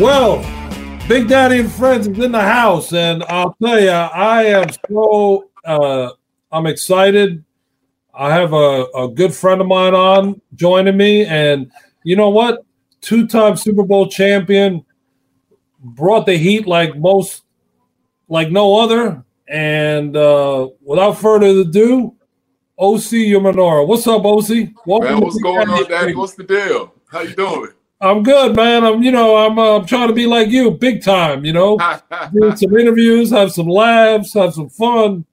Well, Big Daddy and Friends is in the house, and I'll tell you, I am so uh, I'm excited. I have a, a good friend of mine on joining me, and you know what? Two-time Super Bowl champion, brought the heat like most, like no other. And uh, without further ado, Osi Umenyiora. What's up, Osi? Welcome Man, what's going on, Daddy? What's the deal? How you doing? I'm good, man. I'm, you know, I'm, uh, I'm trying to be like you, big time. You know, doing some interviews, have some laughs, have some fun,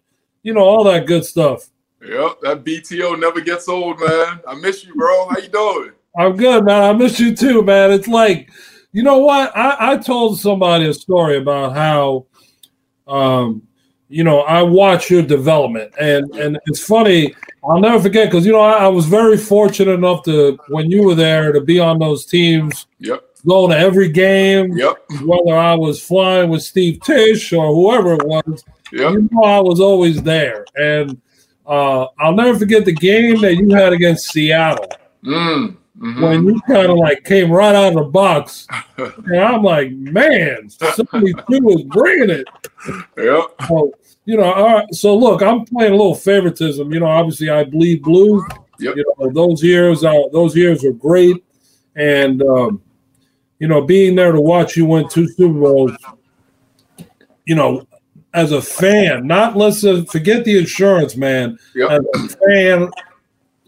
you know, all that good stuff. Yep, that BTO never gets old, man. I miss you, bro. How you doing? I'm good, man. I miss you too, man. It's like, you know what? I, I told somebody a story about how, um, you know, I watch your development, and and it's funny. I'll never forget because you know I, I, was very fortunate enough to when you were there to be on those teams. Yep. Going to every game. Yep. Whether I was flying with Steve Tisch or whoever it was, yep. you know I was always there. And uh, I'll never forget the game that you had against Seattle. Mm. Mm-hmm. When you kind of like came right out of the box, and I'm like, man, 72 is bringing it. Yeah. So, you know, all right. So look, I'm playing a little favoritism. You know, obviously I bleed blue. Yep. You know, those years, uh, those years were great, and um, you know, being there to watch you win two Super Bowls. You know, as a fan, not listen, forget the insurance, man. Yep. As a fan,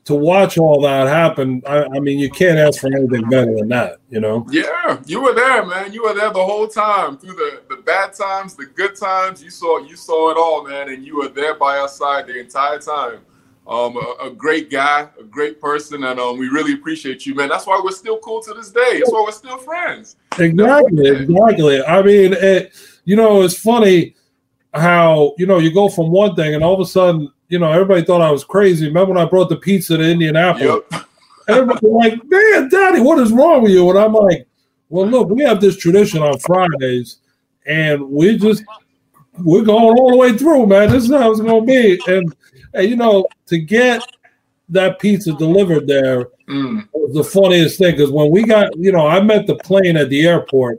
to watch all that happen, I, I, mean, you can't ask for anything better than that, you know? Yeah, you were there, man. You were there the whole time through the, the bad times, the good times. You saw you saw it all, man, and you were there by our side the entire time. Um, a, a great guy, a great person, and um, we really appreciate you, man. That's why we're still cool to this day. That's why we're still friends. Exactly, exactly. I mean, it, you know, it's funny how you know you go from one thing and all of a sudden you know, everybody thought I was crazy. Remember when I brought the pizza to Indianapolis? Yep. Everybody was like, man, daddy, what is wrong with you? And I'm like, well, look, we have this tradition on Fridays, and we just we're going all the way through, man. This is how it's gonna be. And, and you know, to get that pizza delivered there mm. was the funniest thing because when we got, you know, I met the plane at the airport,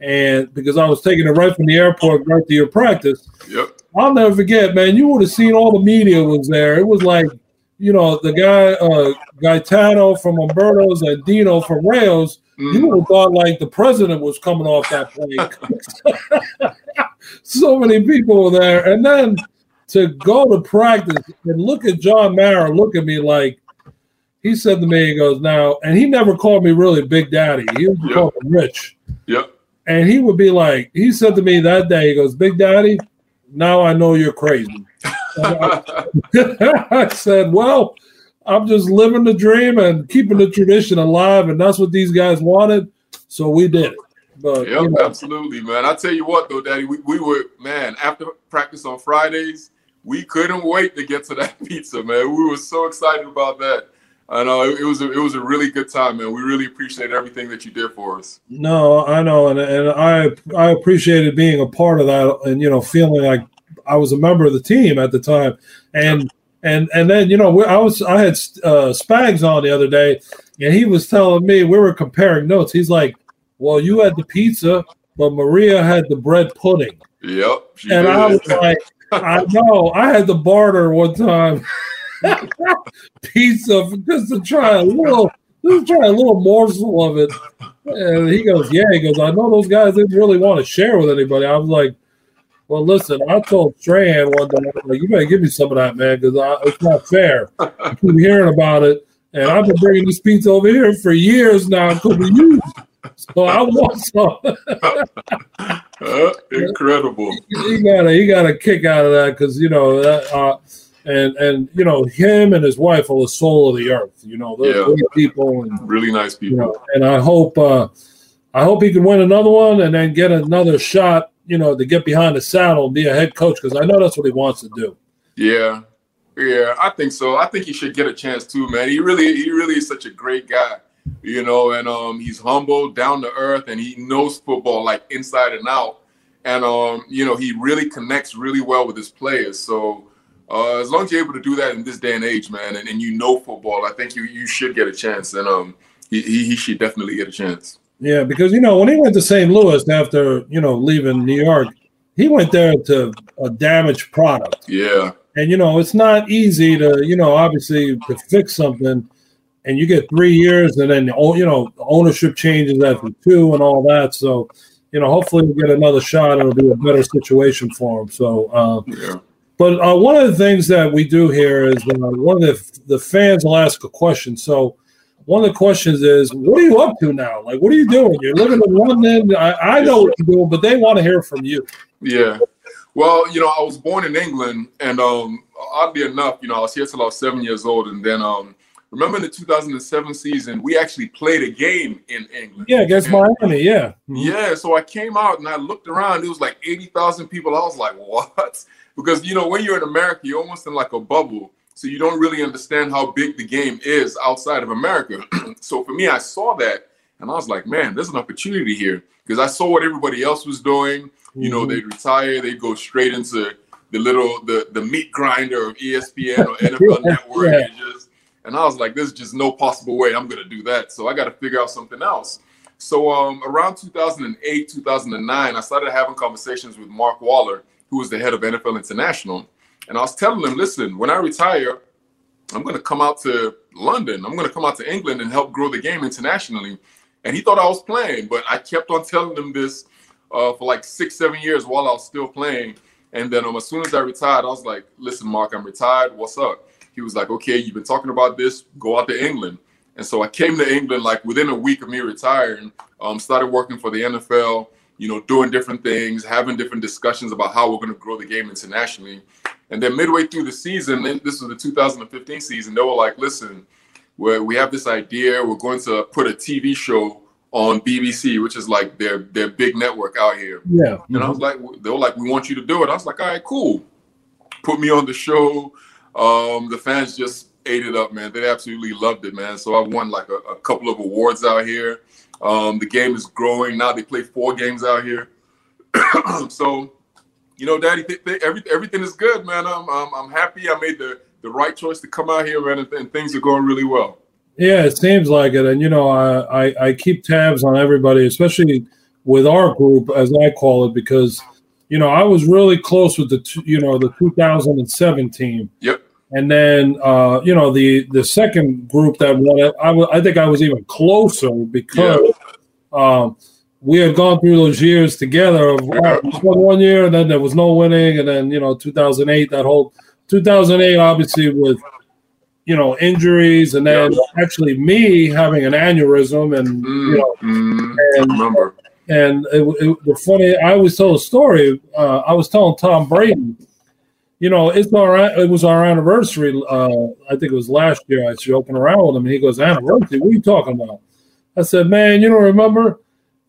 and because I was taking it right from the airport right to your practice. Yep. I'll never forget, man. You would have seen all the media was there. It was like, you know, the guy uh, Gaetano from Umberto's and Dino from Rails. Mm. You would have thought like the president was coming off that plane. so many people were there, and then to go to practice and look at John Mara, look at me like he said to me, he goes, now, and he never called me really Big Daddy. He was yep. called Rich. Yep. And he would be like, he said to me that day, he goes, Big Daddy, now I know you're crazy. I, I said, well, I'm just living the dream and keeping the tradition alive, and that's what these guys wanted. So we did it. But, yep, you know. absolutely, man. I tell you what, though, Daddy, we, we were man after practice on Fridays. We couldn't wait to get to that pizza, man. We were so excited about that. I know it was a, it was a really good time, man. We really appreciate everything that you did for us. No, I know, and and I I appreciated being a part of that, and you know, feeling like I was a member of the team at the time, and and and then you know, I was I had uh, Spags on the other day, and he was telling me we were comparing notes. He's like, "Well, you had the pizza, but Maria had the bread pudding." Yep, and did. I was like, "I know, I had the barter one time." piece of just to try a little, just try a little morsel of it. And he goes, Yeah, he goes, I know those guys didn't really want to share with anybody. I was like, Well, listen, I told Strahan one day, like, you better give me some of that, man, because it's not fair. I keep hearing about it. And I've been bringing this pizza over here for years now. It could be used. So I want some. uh, incredible. He got a he got a kick out of that because you know that, uh, and and you know him and his wife are the soul of the earth. You know, they're yeah. great people and really nice people. You know, and I hope uh, I hope he can win another one and then get another shot. You know, to get behind the saddle and be a head coach because I know that's what he wants to do. Yeah, yeah, I think so. I think he should get a chance too, man. He really, he really is such a great guy, you know, and um, he's humble, down to earth, and he knows football like inside and out. And um, you know, he really connects really well with his players. So uh, as long as you're able to do that in this day and age, man, and, and you know football, I think you you should get a chance, and um, he, he, he should definitely get a chance. Yeah, because you know when he went to St. Louis after you know leaving New York, he went there to a damaged product. Yeah, and you know it's not easy to you know obviously to fix something, and you get three years, and then you know ownership changes after two and all that. So you know hopefully we'll get another shot. And it'll be a better situation for him. So. Uh, yeah. But uh, one of the things that we do here is uh, one of the the fans will ask a question. So one of the questions is, what are you up to now? Like, what are you doing? You're living in London. I, I know what you're doing, but they want to hear from you. Yeah. Well, you know, I was born in England, and um, oddly enough, you know, I was here till I was seven years old, and then um, remember in the 2007 season, we actually played a game in England. Yeah, against Miami. Yeah. Yeah. So I came out and I looked around. It was like 80,000 people. I was like, what? Because you know, when you're in America, you're almost in like a bubble so you don't really understand how big the game is outside of America. so for me, I saw that and I was like, man, there's an opportunity here because I saw what everybody else was doing. Mm-hmm. You know, mm-hmm. they'd retire, they'd go straight into the little the the meat grinder of ESPN or NFL Network, yeah. and, just, and I was like, there's just no possible way I'm gonna do that. So I got to figure out something else. So um, around 2008, 2009, I started having conversations with Mark Waller, who was the head of NFL International and I was telling him, listen, when I retire, I'm going to come out to London. I'm going to come out to England and help grow the game internationally. And he thought I was playing, but I kept on telling him this uh, for like six, seven years while I was still playing. And then um, as soon as I retired, I was like, listen, Mark, I'm retired. What's up? He was like, okay, you've been talking about this. Go out to England. And so I came to England like within a week of me retiring, um, started working for the NFL, you know, doing different things, having different discussions about how we're going to grow the game internationally. And then midway through the season, this was the 2015 season, they were like, listen, we we have this idea. We're going to put a TV show on BBC, which is like their their big network out here. Yeah. And mm-hmm. I was like, they were like, we want you to do it. I was like, all right, cool. Put me on the show. Um, the fans just ate it up, man. They absolutely loved it, man. So I won like a, a couple of awards out here. Um, the game is growing now. They play four games out here. so you know, Daddy, th- th- every, everything is good, man. I'm, I'm, I'm happy. I made the, the right choice to come out here, man, and, and, things are going really well. Yeah, it seems like it. And, you know, I, I, I keep tabs on everybody, especially with our group, as I call it, because, you know, I was really close with the, you know, the 2007 team. Yep. And then, uh, you know, the the second group that won it, I, w- I think I was even closer because yeah. um, we had gone through those years together of oh, one year and then there was no winning. And then you know 2008 that whole 2008 obviously with you know injuries and then actually me having an aneurysm and you know mm, and, remember. and it, it, the funny I always tell a story uh, I was telling Tom Brady you know it's our it was our anniversary uh, I think it was last year I was joking around with him and he goes anniversary what are you talking about I said man you don't remember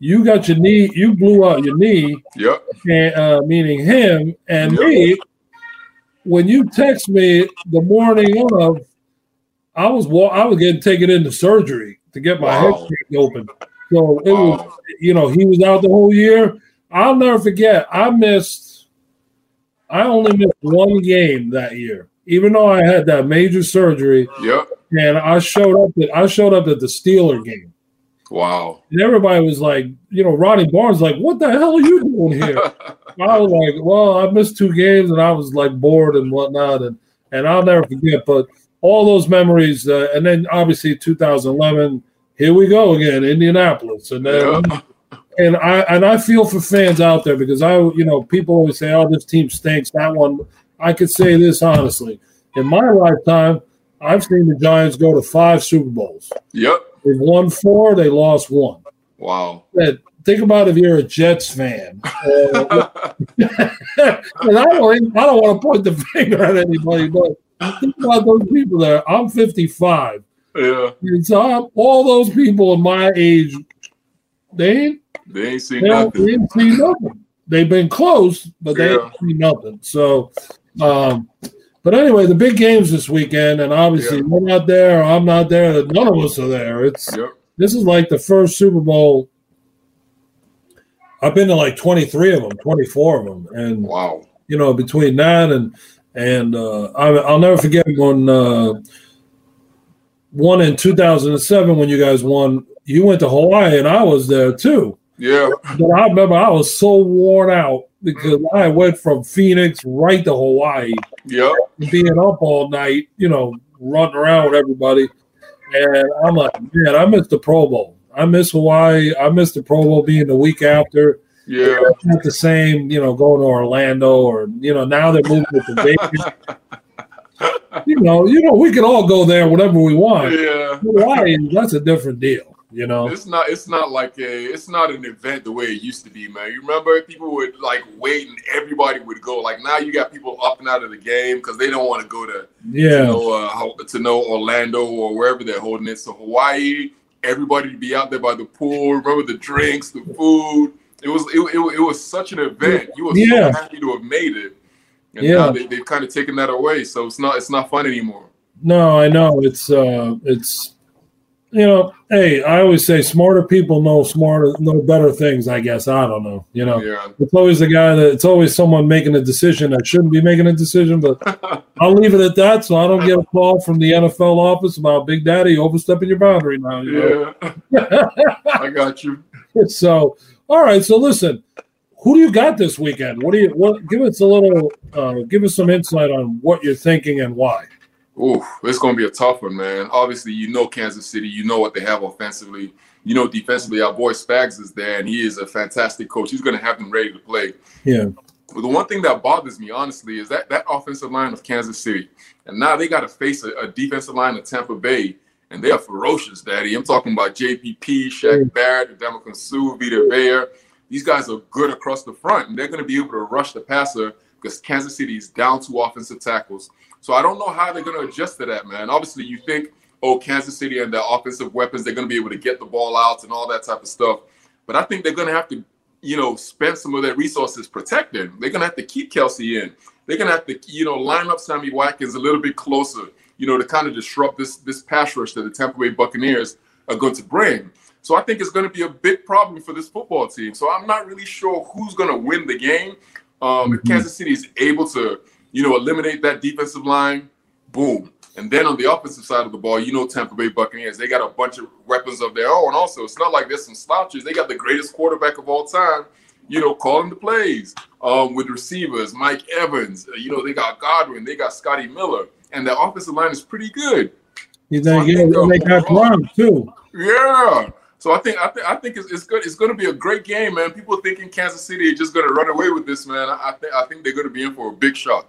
you got your knee, you blew out your knee. Yep. And, uh, meaning him and yep. me. When you text me the morning of, I was I was getting taken into surgery to get my wow. head open. So it wow. was, you know, he was out the whole year. I'll never forget. I missed. I only missed one game that year, even though I had that major surgery. Yep. And I showed up at I showed up at the Steeler game. Wow. And everybody was like, you know, Ronnie Barnes, like, what the hell are you doing here? I was like, well, I missed two games and I was like bored and whatnot. And, and I'll never forget, but all those memories. Uh, and then obviously 2011, here we go again, Indianapolis. And then, yeah. And I, and I feel for fans out there because I, you know, people always say, oh, this team stinks. That one, I could say this honestly. In my lifetime, I've seen the Giants go to five Super Bowls. Yep. They won four, they lost one. Wow. think about if you're a Jets fan. Uh, and I don't, I don't want to point the finger at anybody, but think about those people there. I'm 55. Yeah. And so I'm, all those people in my age, they ain't, they ain't seen they nothing. They ain't seen nothing. They've been close, but they yeah. ain't seen nothing. So, um, but anyway, the big games this weekend, and obviously yep. we're not there. I'm not there. None of us are there. It's yep. this is like the first Super Bowl. I've been to like 23 of them, 24 of them, and wow, you know, between that and and uh, I, will never forget when uh, one in 2007 when you guys won you went to Hawaii and I was there too. Yeah. But I remember I was so worn out because I went from Phoenix right to Hawaii. Yeah. Being up all night, you know, running around with everybody. And I'm like, man, I miss the Pro Bowl. I miss Hawaii. I miss the Pro Bowl being the week after. Yeah. It's not the same, you know, going to Orlando or you know, now they're moving to Vegas. you know, you know, we can all go there whenever we want. Yeah. Hawaii, that's a different deal. You know, It's not. It's not like a. It's not an event the way it used to be, man. You remember people would like wait and everybody would go. Like now, you got people up and out of the game because they don't want to go to to yeah, know uh, to know Orlando or wherever they're holding it. So Hawaii, everybody to be out there by the pool. Remember the drinks, the food. It was it, it, it was such an event. You were Yeah. so happy to have made it. And Yeah. now they, they've kind of taken that away. So it's not it's not fun anymore. no, I know it's uh, it's you know, hey, I always say smarter people know smarter, know better things. I guess I don't know. You know, Yeah. it's always the guy that it's always someone making a decision that shouldn't be making a decision, but I'll leave it at that. So I don't get a call from the NFL office about Big Daddy overstepping your boundary now. You know? Yeah. I got you. so all right so listen who do you got this weekend what do you what give us a little uh give us some insight on what you're thinking and why Ooh, it's going to be a tough one, man. Obviously, you know Kansas City. You know what they have offensively. You know defensively. Our boy Spags is there, and he is a fantastic coach. He's going to have them ready to play. yeah But the one thing that bothers me, honestly, is that that offensive line of Kansas City, and now they got to face a, a defensive line of Tampa Bay, and they are ferocious, Daddy. I'm talking about JPP, Shaq Barrett, Ndamukong Suh, Vita Vea. These guys are good across the front, and they're going to be able to rush the passer because Kansas City is down two offensive tackles. So I don't know how they're going to adjust to that, man. Obviously, you think, oh, Kansas City and their offensive weapons, they're going to be able to get the ball out and all that type of stuff. But I think they're going to have to, you know, spend some of their resources protecting. They're going to have to keep Kelce in. They're going to have to, you know, line up Sammy Watkins a little bit closer, you know, to kind of disrupt this this pass rush that the Tampa Bay Buccaneers are going to bring. So I think it's going to be a big problem for this football team. So I'm not really sure who's going to win the game. Um, If Kansas City is able to, you know, eliminate that defensive line, boom. And then on the offensive side of the ball, you know, Tampa Bay Buccaneers, they got a bunch of weapons of their own. Also, it's not like there's some slouches. They got the greatest quarterback of all time, you know, calling the plays um, with receivers, Mike Evans. uh, You know, they got Godwin, they got Scotty Miller, and their offensive line is pretty good. you think yeah, they got Brown too Yeah. So I think I think I think it's, it's good. It's going to be a great game, man. People thinking Kansas City are just going to run away with this, man. I, think I think they're going to be in for a big shock.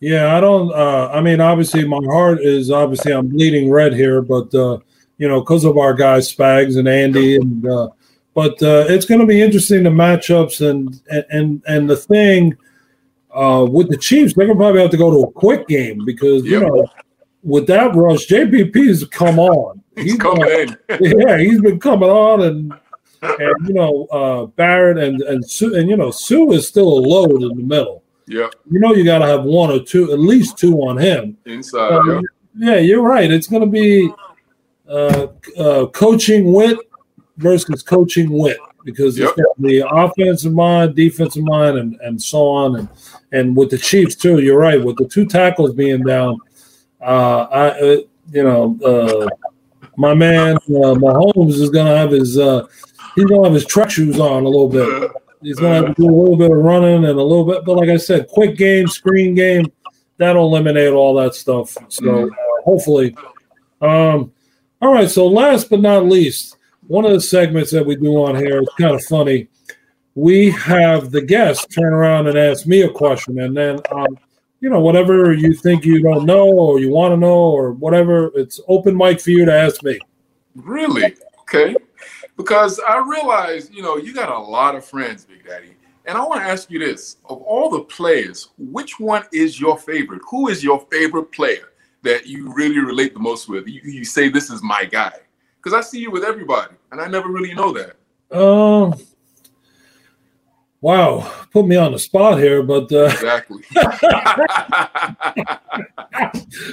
yeah i don't uh i mean obviously my heart is obviously i'm bleeding red here but uh you know because of our guys spags and andy and uh but uh it's going to be interesting the matchups and and and the thing uh with the chiefs they're gonna probably have to go to a quick game because you know with that rush jpp's come on He's coming in. yeah, he's been coming on, and and you know uh, Barrett and and Suh, and you know Suh is still a load in the middle. Yeah, You know you got to have one or two, at least two on him. Inside. Um, yep. yeah, you're right. It's going to be uh, uh, coaching wit versus coaching wit because Yep. it's the offensive mind, defensive mind, and and so on, and and with the Chiefs too. You're right. With the two tackles being down, uh, I uh, you know. My man uh, Mahomes is gonna have his uh, he's gonna have his truck shoes on a little bit. He's gonna have to do a little bit of running and a little bit, but like I said, quick game, screen game, that'll eliminate all that stuff. So uh, hopefully, um, all right. So last but not least, one of the segments that we do on here is kind of funny. We have the guest turn around and ask me a question, and then um, you know whatever you think you don't know or you want to know or whatever, it's open mic for you to ask me. Really? Okay. Because I realize, you know, you got a lot of friends, Big Daddy. And I want to ask you this of all the players, which one is your favorite? Who is your favorite player that you really relate the most with? You, you say, this is my guy. Because I see you with everybody, and I never really know that. Um. Wow, put me on the spot here, but uh, Exactly.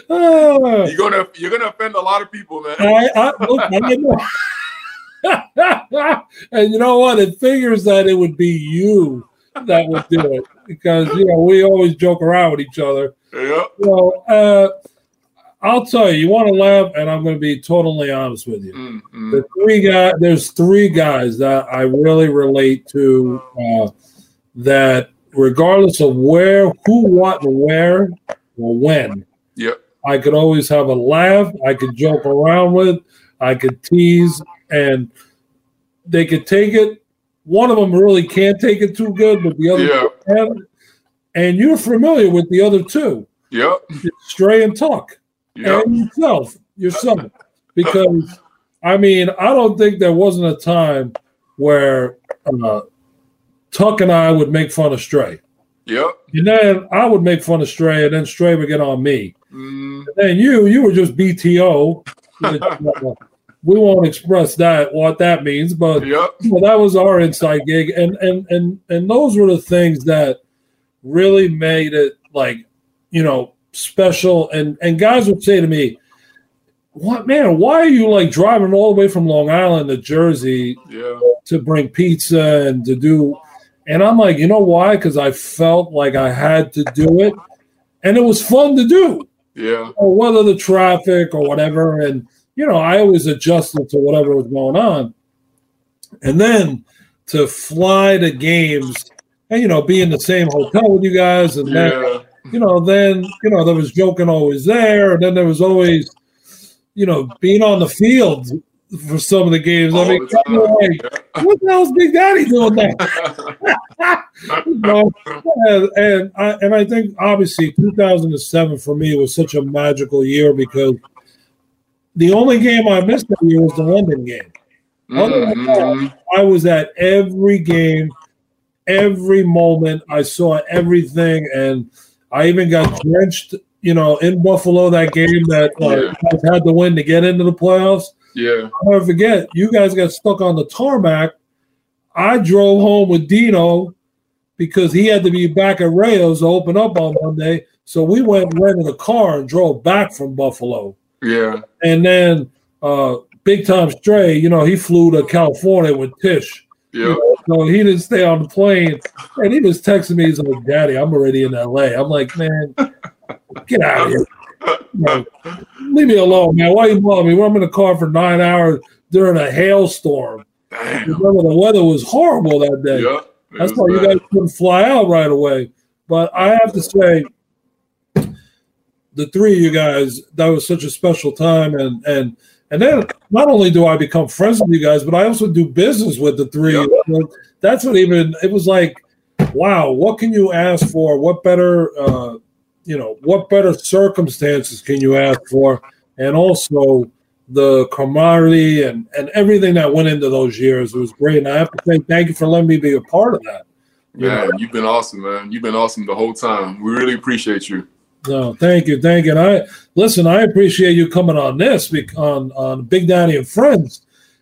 you're gonna you're gonna offend a lot of people, man. I, I, look, I and you know what? It figures that it would be you that would do it because you know we always joke around with each other. Yeah. Well, uh, I'll tell you, you want to laugh, and I'm going to be totally honest with you. Mm-hmm. The three guys, there's three guys that I really relate to. Uh, that regardless of where, who, what, where, or when, Yep. I could always have a laugh. I could joke around with. I could tease, and they could take it. One of them really can't take it too good, but the other Yeah. can. And you're familiar with the other two, Yep. Stray and Tuck, Yep. and yourself, yourself, because I mean, I don't think there wasn't a time where uh, Tuck and I would make fun of Stray, Yep. and then I would make fun of Stray, and then Stray would get on me. Mm, And you, you were just BTO. we won't express that what that means, but yep. well, that was our inside gig, and and and and those were the things that really made it like you know special. And and guys would say to me, "What man? Why are you like driving all the way from Long Island to Jersey Yeah. to bring pizza and to do?" And I'm like, you know why? Because I felt like I had to do it, and it was fun to do Yeah. or whether the traffic or whatever. And, you know, I always adjusted to whatever was going on. And then to fly to games and, you know, be in the same hotel with you guys. And Yeah. You know, then, you know, there was joking always there. And then there was always, you know, being on the field for some of the games. I mean, like, what the hell's Big Daddy doing there? you know, and, and I and I think obviously 2007 for me was such a magical year because the only game I missed that year was the London game. Mhm. I was at every game, every moment. I saw everything, and I even got drenched. You know, in Buffalo that game that uh, Yeah. had to win to get into the playoffs. Yeah. I'll never forget. You guys got stuck on the tarmac. I drove home with Dino because he had to be back at Rayos to open up on Monday. So we went and rented a car and drove back from Buffalo. Yeah. And then uh, Big Time Stray, you know, he flew to California with Tisch. Yeah. So he didn't stay on the plane. And he was texting me, he's like, Daddy, I'm already in LA. I'm like, man, get out of here. You know, leave me alone, man. Why are you blowing me? Well, I'm in the car for nine hours during a hailstorm. Damn. Remember, the weather was horrible that day. That's why you guys couldn't fly out right away. But I have to say, the three of you guys, that was such a special time, and and and then not only do I become friends with you guys, but I also do business with the three. Yep. So That's what even it was like. Wow, what can you ask for? What better, uh, you know, what better circumstances can you ask for? And also the camaraderie and and everything that went into those years was great. And I have to say thank you for letting me be a part of that. You know? You've been awesome, man. You've been awesome the whole time. We really appreciate you. No, thank you, thank you. And I listen. I appreciate you coming on this on on Big Daddy and Friends.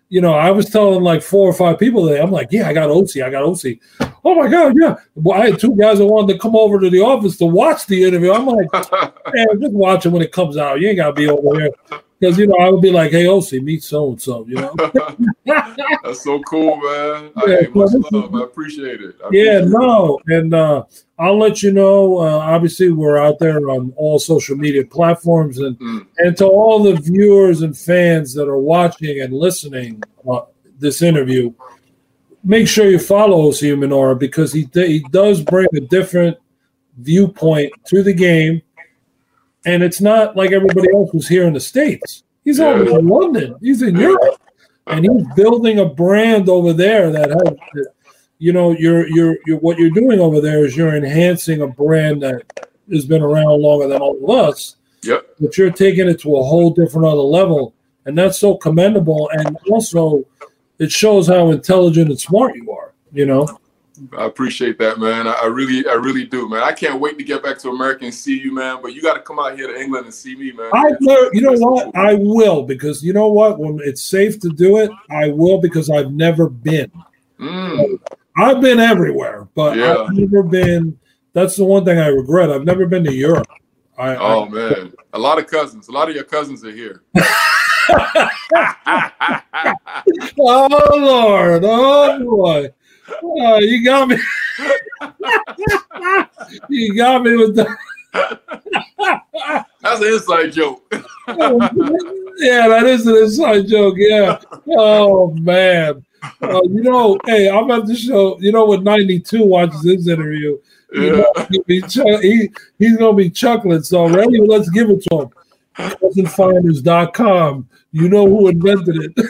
You know, I was telling like four or five people that I'm like, yeah, I got Osi, I got Osi. Oh my god, yeah. Well, I had two guys that wanted to come over to the office to watch the interview. I'm like, man, just watch it when it comes out. You ain't gotta be over here because you know I would be like, hey, Osi, meet so and so. You know. That's so cool, man. Yeah, hey, much love. I appreciate it. I Yeah, appreciate it. no, and uh, I'll let you know. Uh, obviously, we're out there on all social media platforms, and Mm. and to all the viewers and fans that are watching and listening uh, this interview, make sure you follow Osi Umenyiora because he he does bring a different viewpoint to the game, and it's not like everybody else who's here in the states. He's over in London. He's in Europe, and he's building a brand over there that has you know you're you're you're what you're doing over there is you're enhancing a brand that has been around longer than all of us. Yep. but you're taking it to a whole different other level. And that's so commendable. And also it shows how intelligent and smart you are you know I appreciate that, man. I, I really, I really do, man. I can't wait to get back to America and see you, man. But you got to come out here to England and see me, man. i know you know what i will because you know what when it's safe to do it i will because i've never been Mm, i've been everywhere but Yeah. i've never been that's the one thing i regret i've never been to europe I, I- oh man, a lot of cousins. A lot of your cousins are here. Oh Lord! Oh boy! Oh, you got me. you got me with that. That's an inside joke. yeah, that is an inside joke. Yeah. Oh man. Uh, you know, hey, I'm at the show. You know, when 92 watches this interview, yeah. he, he, he's gonna be chuckling. So ready, let's give it to him. Cousinfinders.com. You know who invented it.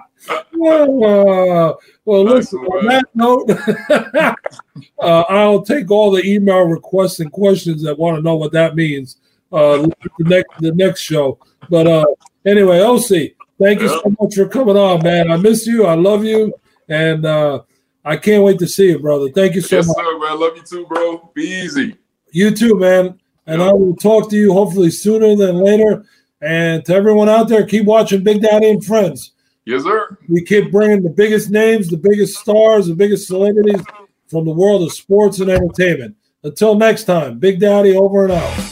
uh, well, listen, on that note, uh, I'll take all the email requests and questions that want to know what that means uh, the next the next show. But uh, anyway, Osi, thank you so much for coming on, man. I miss you. I love you. And uh, I can't wait to see you, brother. Thank you so yes, much. Sir, man. Love you too, bro. Be easy. You too, man. And I will talk to you hopefully sooner than later. And to everyone out there, keep watching Big Daddy and Friends. Yes, sir. We keep bringing the biggest names, the biggest stars, the biggest celebrities from the world of sports and entertainment. Until next time, Big Daddy over and out.